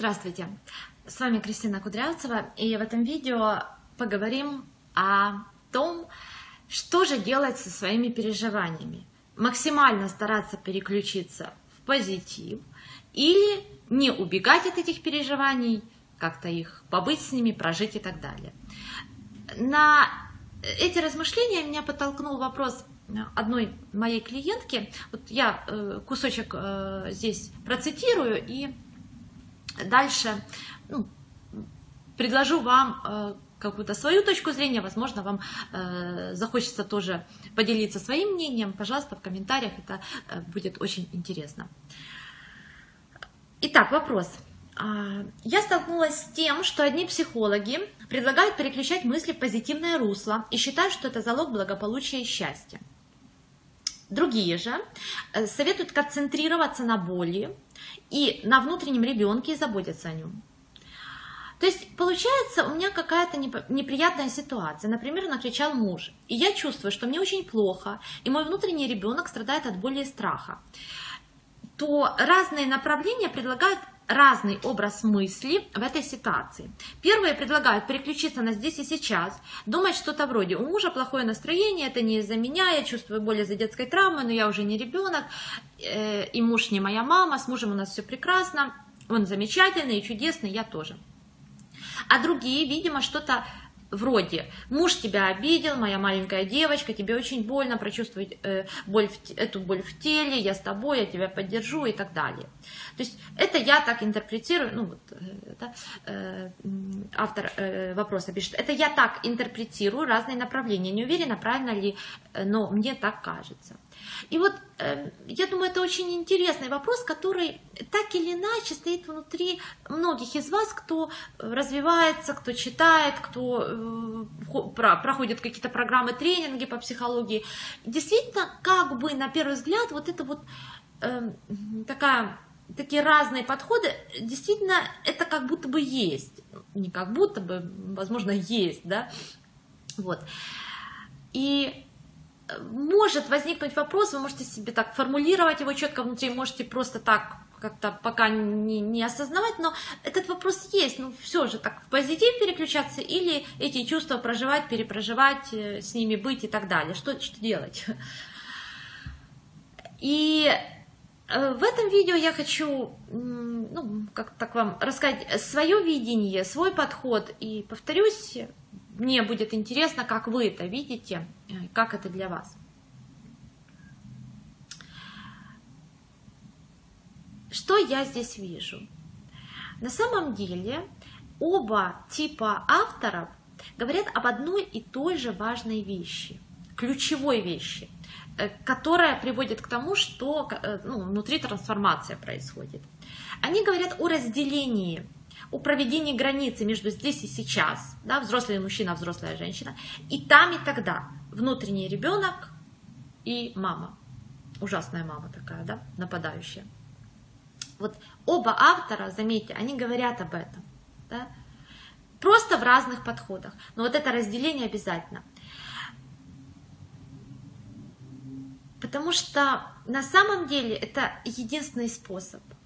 Здравствуйте, с вами Кристина Кудрявцева, и в этом видео поговорим о том, что же делать со своими переживаниями. Максимально стараться переключиться в позитив или не убегать от этих переживаний, как-то их побыть с ними, прожить и так далее. На эти размышления меня подтолкнул вопрос одной моей клиентки. Вот я э, кусочек э, здесь процитирую и дальше ну, предложу вам э, какую-то свою точку зрения, возможно, вам э, захочется тоже поделиться своим мнением, пожалуйста, в комментариях, это э, будет очень интересно. Итак, вопрос. А, я столкнулась с тем, что одни психологи предлагают переключать мысли в позитивное русло и считают, что это залог благополучия и счастья. Другие же э, советуют концентрироваться на боли и на внутреннем ребенке и заботиться о нем. То есть получается у меня какая-то неприятная ситуация. Например, накричал муж, и я чувствую, что мне очень плохо, и мой внутренний ребенок страдает от боли и страха. То разные направления предлагают разный образ мысли в этой ситуации. Первые предлагают переключиться на здесь и сейчас, думать что-то вроде «у мужа плохое настроение, это не из-за меня, я чувствую боль из-за детской травмы, но я уже не ребенок, э, и муж не моя мама, с мужем у нас все прекрасно, он замечательный и чудесный, я тоже». А другие, видимо, что-то вроде муж тебя обидел, моя маленькая девочка, тебе очень больно прочувствовать э, боль в, эту боль в теле, я с тобой, я тебя поддержу и так далее. То есть это я так интерпретирую, ну вот да, э, автор э, вопроса пишет, это я так интерпретирую разные направления, не уверена, правильно ли, э, но мне так кажется. И вот э, я думаю, это очень интересный вопрос, который так или иначе стоит внутри многих из вас, кто развивается, кто читает, кто э, проходит какие-то программы, тренинги по психологии. Действительно, как бы на первый взгляд, вот это вот э, такая такие разные подходы, действительно, это как будто бы есть. Не как будто бы, возможно, есть, да. Вот. И может возникнуть вопрос, вы можете себе так формулировать его четко внутри, можете просто так как-то пока не, не осознавать, но этот вопрос есть. Ну, все же так в позитив переключаться или эти чувства проживать, перепроживать, э, с ними быть и так далее. Что, что делать? И э, в этом видео я хочу, ну, как так вам рассказать свое видение, свой подход. И повторюсь, мне будет интересно, как вы это видите, э, как это для вас. Что я здесь вижу? На самом деле оба типа авторов говорят об одной и той же важной вещи, ключевой вещи, э, которая приводит к тому, что э, ну, внутри трансформация происходит. Они говорят о разделении о проведении границы между здесь и сейчас, да, взрослый мужчина, взрослая женщина, и там, и тогда, внутренний ребенок и мама, ужасная мама такая, да, нападающая. Вот оба автора, заметьте, они говорят об этом, да, просто в разных подходах, но вот это разделение обязательно. Потому что на самом деле это единственный способ –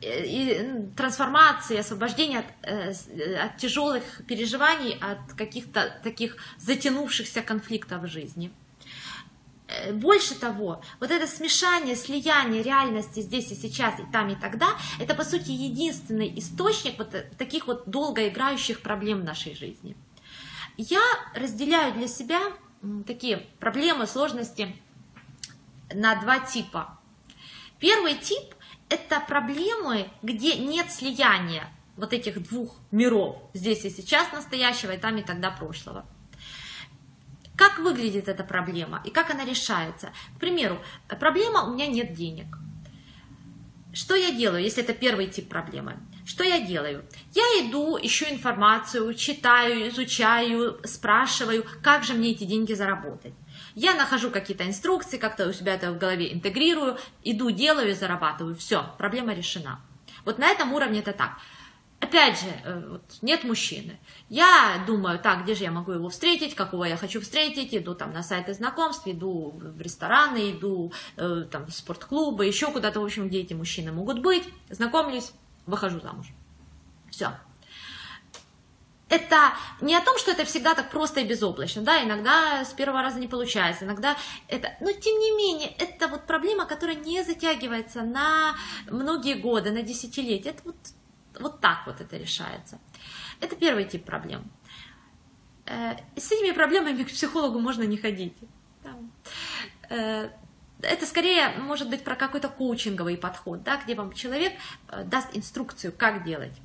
и трансформации, освобождения от, э, от тяжелых переживаний, от каких-то таких затянувшихся конфликтов в жизни. Э, больше того, вот это смешание, слияние реальности здесь и сейчас, и там, и тогда, это, по сути, единственный источник вот таких вот долгоиграющих проблем в нашей жизни. Я разделяю для себя такие проблемы, сложности на два типа. Первый тип это проблемы, где нет слияния вот этих двух миров, здесь и сейчас настоящего, и там и тогда прошлого. Как выглядит эта проблема и как она решается? К примеру, проблема «у меня нет денег». Что я делаю, если это первый тип проблемы? Что я делаю? Я иду, ищу информацию, читаю, изучаю, спрашиваю, как же мне эти деньги заработать. Я нахожу какие-то инструкции, как-то у себя это в голове интегрирую, иду, делаю, зарабатываю. Все, проблема решена. Вот на этом уровне это так. Опять же, э, нет мужчины. Я думаю, так, где же я могу его встретить, какого я хочу встретить, иду там на сайты знакомств, иду в рестораны, иду э, там в спортклубы, еще куда-то, в общем, где эти мужчины могут быть, знакомлюсь, выхожу замуж. Все. Это не о том, что это всегда так просто и безоблачно, да, иногда с первого раза не получается, иногда это, но тем не менее, это вот проблема, которая не затягивается на многие годы, на десятилетия, это вот, вот так вот это решается. Это первый тип проблем. Э, с этими проблемами к психологу можно не ходить. Э, это скорее может быть про какой-то коучинговый подход, да, где вам человек э, даст инструкцию, как делать.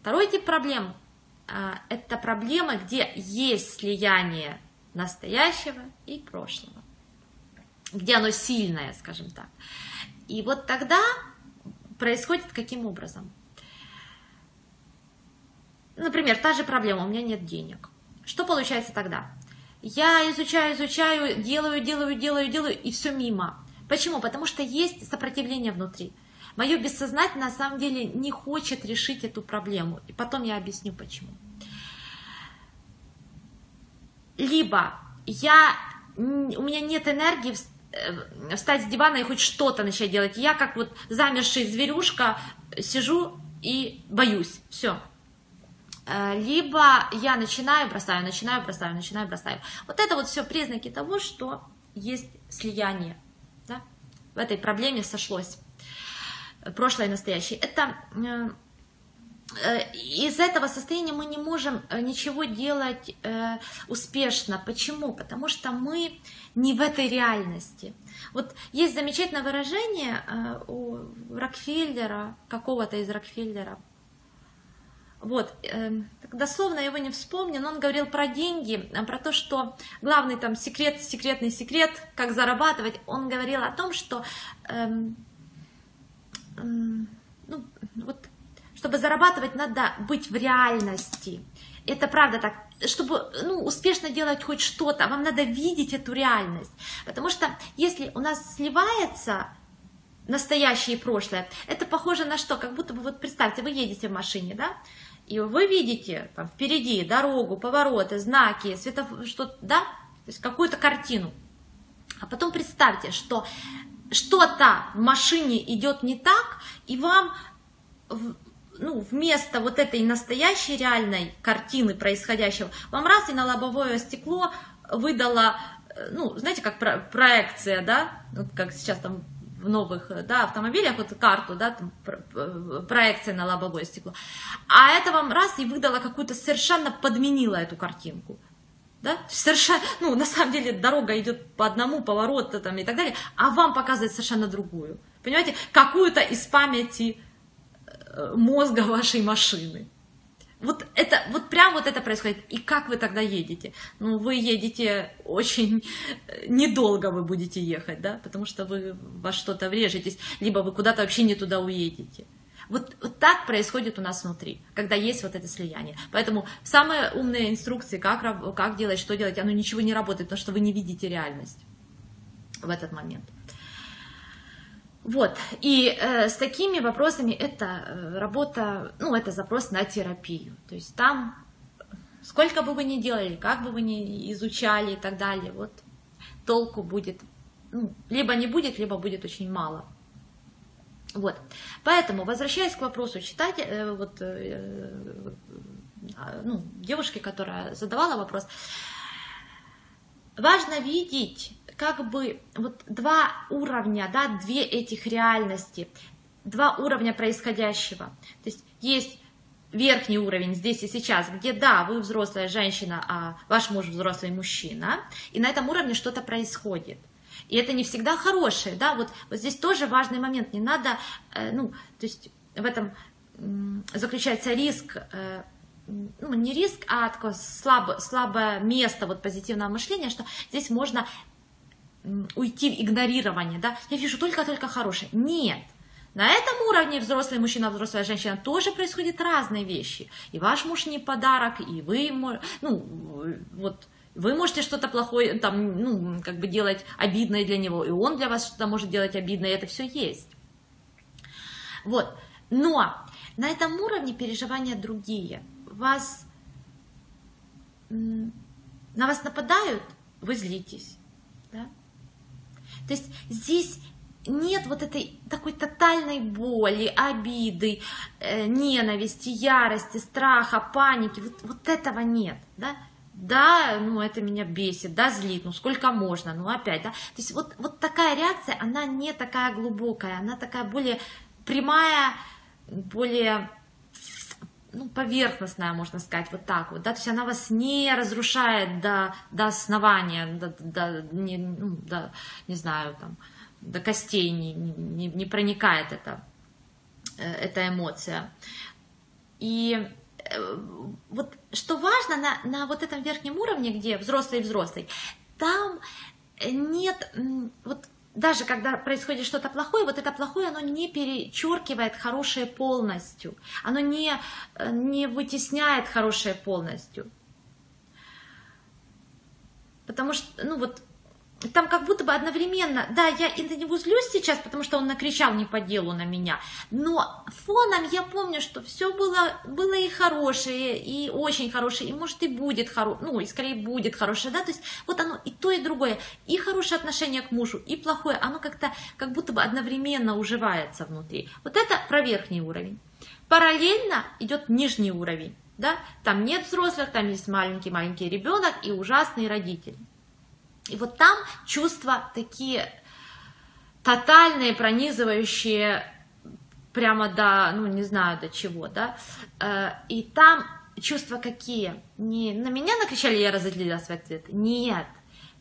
Второй тип проблем – это проблемы, где есть слияние настоящего и прошлого, где оно сильное, скажем так. И вот тогда происходит каким образом? Например, та же проблема, у меня нет денег. Что получается тогда? Я изучаю, изучаю, делаю, делаю, делаю, делаю, и все мимо. Почему? Потому что есть сопротивление внутри. Мое бессознательное на самом деле не хочет решить эту проблему. И потом я объясню почему. Либо я, у меня нет энергии э, встать с дивана и хоть что-то начать делать. Я как вот замершая зверюшка сижу и боюсь. Все, Э, либо я начинаю, бросаю, начинаю, бросаю, начинаю, бросаю. Вот это вот все признаки того, что есть слияние. Да? В этой проблеме сошлось прошлое и настоящее. Это э, э, из этого состояния мы не можем ничего делать успешно. Почему? Потому что мы не в этой реальности. Вот есть замечательное выражение у Рокфеллера, какого-то из Рокфеллера, вот, э, дословно его не вспомню, но он говорил про деньги, э, про то, что главный там секрет, секретный секрет, как зарабатывать. Он говорил о том, что э, э, ну, вот, чтобы зарабатывать, надо быть в реальности. Это правда так. Чтобы ну, успешно делать хоть что-то, вам надо видеть эту реальность. Потому что если у нас сливается настоящее и прошлое, это похоже на что? Как будто бы, вот представьте, вы едете в машине, да, и вы видите там впереди дорогу, повороты, знаки, светоф... что да, то есть какую-то картину. А потом представьте, что что-то в машине идет не так, и вам ну, вместо вот этой настоящей реальной картины происходящего, вам раз и на лобовое стекло выдала, э, ну, знаете, как проекция, да, вот как сейчас там в новых да, автомобилях, вот карту, да, там, проекция на лобовое стекло. А это вам раз и выдала какую-то, совершенно подменила эту картинку. Да? Совершенно, ну, на самом деле дорога идет по одному повороту там, и так далее, а вам показывает совершенно другую. Понимаете, какую-то из памяти э, мозга вашей машины. Вот это, вот прям вот это происходит. И как вы тогда едете? Ну, вы едете очень э, недолго вы будете ехать, да, потому что вы во что-то врежетесь, либо вы куда-то вообще не туда уедете. Вот, вот так происходит у нас внутри, когда есть вот это слияние. Поэтому самые умные инструкции, как, как делать, что делать, оно ничего не работает, потому что вы не видите реальность в этот момент. Вот, и э, с такими вопросами это э, работа, ну, это запрос на терапию. То есть там, сколько бы вы ни делали, как бы вы ни изучали и так далее, вот толку будет, ну, либо не будет, либо будет очень мало. Вот, поэтому, возвращаясь к вопросу читать, э, вот, э, э, ну, девушке, которая задавала вопрос, важно видеть как бы вот два уровня, да, две этих реальности, два уровня происходящего. То есть есть верхний уровень здесь и сейчас, где да, вы взрослая женщина, а ваш муж взрослый мужчина, и на этом уровне что-то происходит. И это не всегда хорошее, да, вот, вот здесь тоже важный момент, не надо, э, ну, то есть в этом э, заключается риск, э, ну, не риск, а такое слабо, слабое место вот позитивного мышления, что здесь можно уйти в игнорирование, да, я вижу только-только хорошее. Нет. На этом уровне взрослый мужчина, взрослая женщина тоже происходят разные вещи. И ваш муж не подарок, и вы, ну, вот, вы можете что-то плохое, там, ну, как бы делать обидное для него, и он для вас что-то может делать обидное, и это все есть. Вот. Но на этом уровне переживания другие. Вас, на вас нападают, вы злитесь. Да? То есть здесь нет вот этой такой тотальной боли, обиды, э, ненависти, ярости, страха, паники. Вот, вот этого нет, да? Да, ну это меня бесит, да, злит, ну сколько можно, ну опять, да. То есть вот, вот такая реакция, она не такая глубокая, она такая более прямая, более ну, поверхностная, можно сказать, вот так вот, да, то есть она вас не разрушает до, до основания, до, до, не, ну, до, не знаю, там, до костей не, не, не проникает эта, э, эта эмоция. И э, вот что важно на, на вот этом верхнем уровне, где взрослый и взрослый, там нет, вот даже когда происходит что-то плохое, вот это плохое, оно не перечеркивает хорошее полностью, оно не, э, не вытесняет хорошее полностью. Потому что, ну вот, там как будто бы одновременно, да, я и на него злюсь сейчас, потому что он накричал не по делу на меня, но фоном я помню, что все было, было и хорошее, и очень хорошее, и может и будет хорошее, ну, и скорее будет хорошее, да, то есть вот оно и то, и другое, и хорошее отношение к мужу, и плохое, оно как-то, как будто бы одновременно уживается внутри. Вот это про верхний уровень. Параллельно идет нижний уровень, да, там нет взрослых, там есть маленький-маленький ребенок и ужасный родитель. И вот там чувства такие тотальные, пронизывающие прямо до, ну не знаю до чего, да, э, и там чувства какие? Не на меня накричали, я разозлилась в ответ. Нет,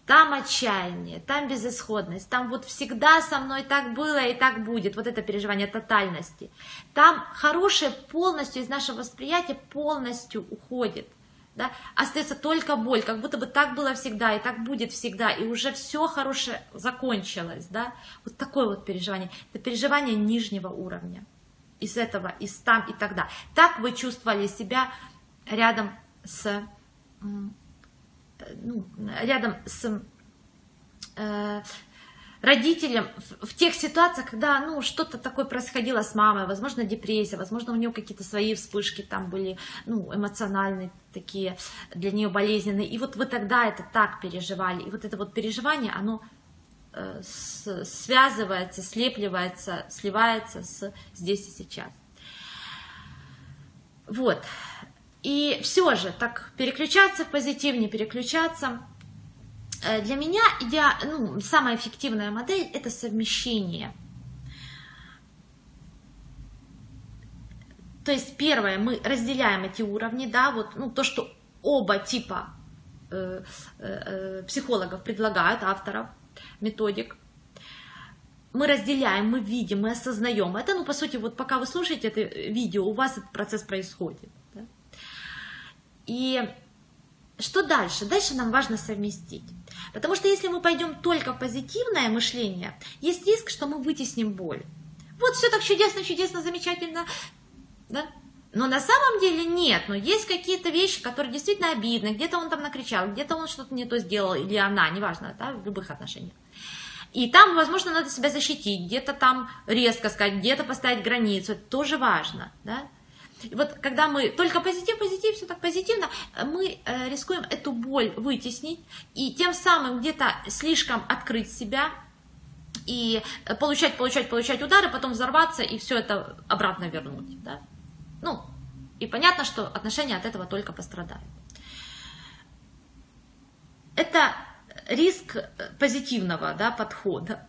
там отчаяние, там безысходность, там вот всегда со мной так было и так будет, вот это переживание тотальности. Там хорошее полностью из нашего восприятия полностью уходит да, остается только боль, как будто бы так было всегда, и так будет всегда, и уже все хорошее закончилось, да, вот такое вот переживание, это переживание нижнего уровня, из этого, из там и тогда. Так вы чувствовали себя рядом с, ну, рядом с э, родителям в, тех ситуациях, когда ну, что-то такое происходило с мамой, возможно, депрессия, возможно, у нее какие-то свои вспышки там были ну, эмоциональные такие, для нее болезненные. И вот вы тогда это так переживали. И вот это вот переживание, оно э, связывается, слепливается, сливается с здесь и сейчас. Вот. И все же, так переключаться в позитив, не переключаться – для меня я, ну, самая эффективная модель – это совмещение. То есть первое, мы разделяем эти уровни, да, вот, ну, то, что оба типа э, э, э психологов предлагают, авторов, методик, мы разделяем, мы видим, мы осознаем. Это, ну, по сути, вот пока вы слушаете это видео, у вас этот процесс происходит. Да? И что дальше? Дальше нам важно совместить. Потому что если мы пойдем только в позитивное мышление, есть риск, что мы вытесним боль. Вот все так чудесно, чудесно, замечательно. Да? Но на самом деле нет, но есть какие-то вещи, которые действительно обидны, где-то он там накричал, где-то он что-то не то сделал, или она, неважно, да, в любых отношениях. И там, возможно, надо себя защитить, где-то там резко сказать, где-то поставить границу, это тоже важно, да. Вот когда мы только позитив, позитив, все так позитивно, мы э, рискуем эту боль вытеснить и тем самым где-то слишком открыть себя и получать, получать, получать удары, потом взорваться и все это обратно вернуть. Да? Ну, и понятно, что отношения от этого только пострадают. Это риск позитивного да, подхода.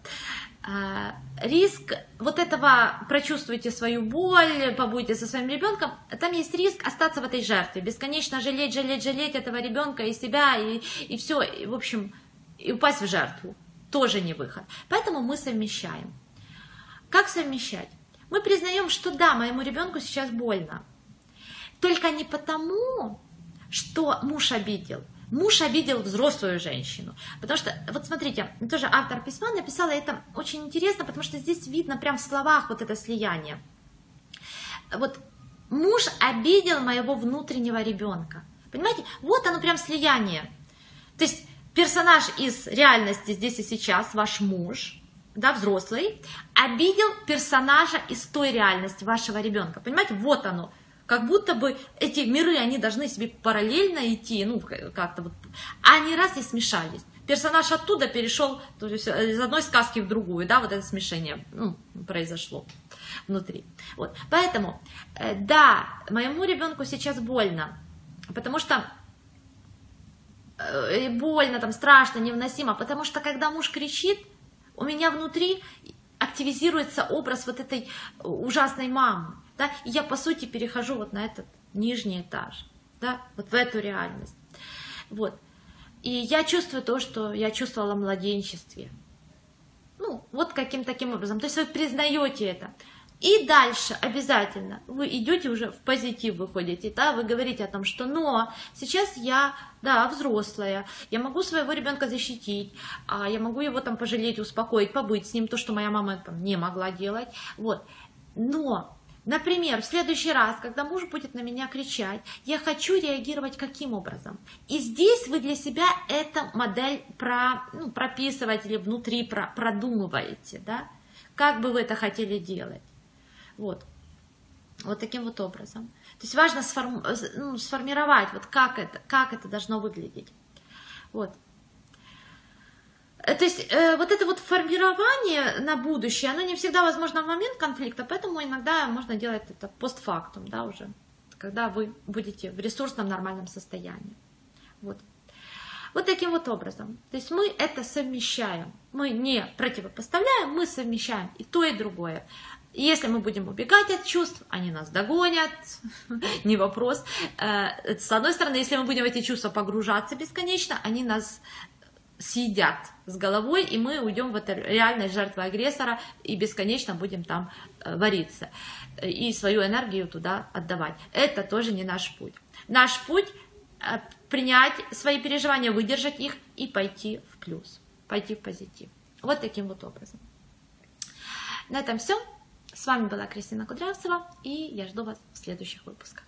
А, риск вот этого, прочувствуйте свою боль, побудьте со своим ребенком, там есть риск остаться в этой жертве, бесконечно жалеть, жалеть, жалеть этого ребенка и себя, и, и все, и, в общем, и упасть в жертву. Тоже не выход. Поэтому мы совмещаем. Как совмещать? Мы признаем, что да, моему ребенку сейчас больно. Только не потому, что муж обидел, Муж обидел взрослую женщину. Потому что, вот смотрите, тоже автор письма написала это очень интересно, потому что здесь видно прям в словах вот это слияние. Вот муж обидел моего внутреннего ребенка. Понимаете, вот оно прям слияние. То есть персонаж из реальности здесь и сейчас, ваш муж, да, взрослый, обидел персонажа из той реальности вашего ребенка. Понимаете, вот оно, как будто бы эти миры, они должны себе параллельно идти, ну, как-то вот, а они раз и смешались. персонаж оттуда перешел то есть, э, из одной сказки в другую, да, вот это смешение ну, произошло внутри. Вот. Поэтому, э, да, моему ребенку сейчас больно, потому что э, больно, там страшно, невыносимо, потому что когда муж кричит, у меня внутри активизируется образ вот этой ужасной мамы, да, и я по сути перехожу вот на этот нижний этаж, да, вот в эту реальность, вот. И я чувствую то, что я чувствовала в младенчестве. Ну, вот каким таким образом. То есть вы признаете это. И дальше обязательно вы идете уже в позитив, выходите, да, вы говорите о том, что но сейчас я, да, взрослая, я могу своего ребенка защитить, а я могу его там пожалеть, успокоить, побыть с ним, то, что моя мама там не могла делать, вот. Но Например, в следующий раз, когда муж будет на меня кричать, я хочу реагировать каким образом? И здесь вы для себя эту модель про, ну, прописываете или внутри про, продумываете, да? Как бы вы это хотели делать? Вот. Вот таким вот образом. То есть важно сформ, ну, сформировать, вот как это, как это должно выглядеть. Вот. Э, то есть э, вот это вот формирование на будущее, оно не всегда возможно в момент конфликта, поэтому иногда можно делать это постфактум, да, уже, когда вы будете в ресурсном нормальном состоянии. Вот. Вот таким вот образом. То есть мы это совмещаем. Мы не противопоставляем, мы совмещаем и то, и другое. Если мы будем убегать от чувств, они нас догонят, не вопрос. Э, с одной стороны, если мы будем в эти чувства погружаться бесконечно, они нас съедят с головой, и мы уйдем в это реальность жертвы агрессора и бесконечно будем там э, вариться и свою энергию туда отдавать. Это тоже не наш путь. Наш путь э, принять свои переживания, выдержать их и пойти в плюс, пойти в позитив. Вот таким вот образом. На этом все. С вами была Кристина Кудрявцева, и я жду вас в следующих выпусках.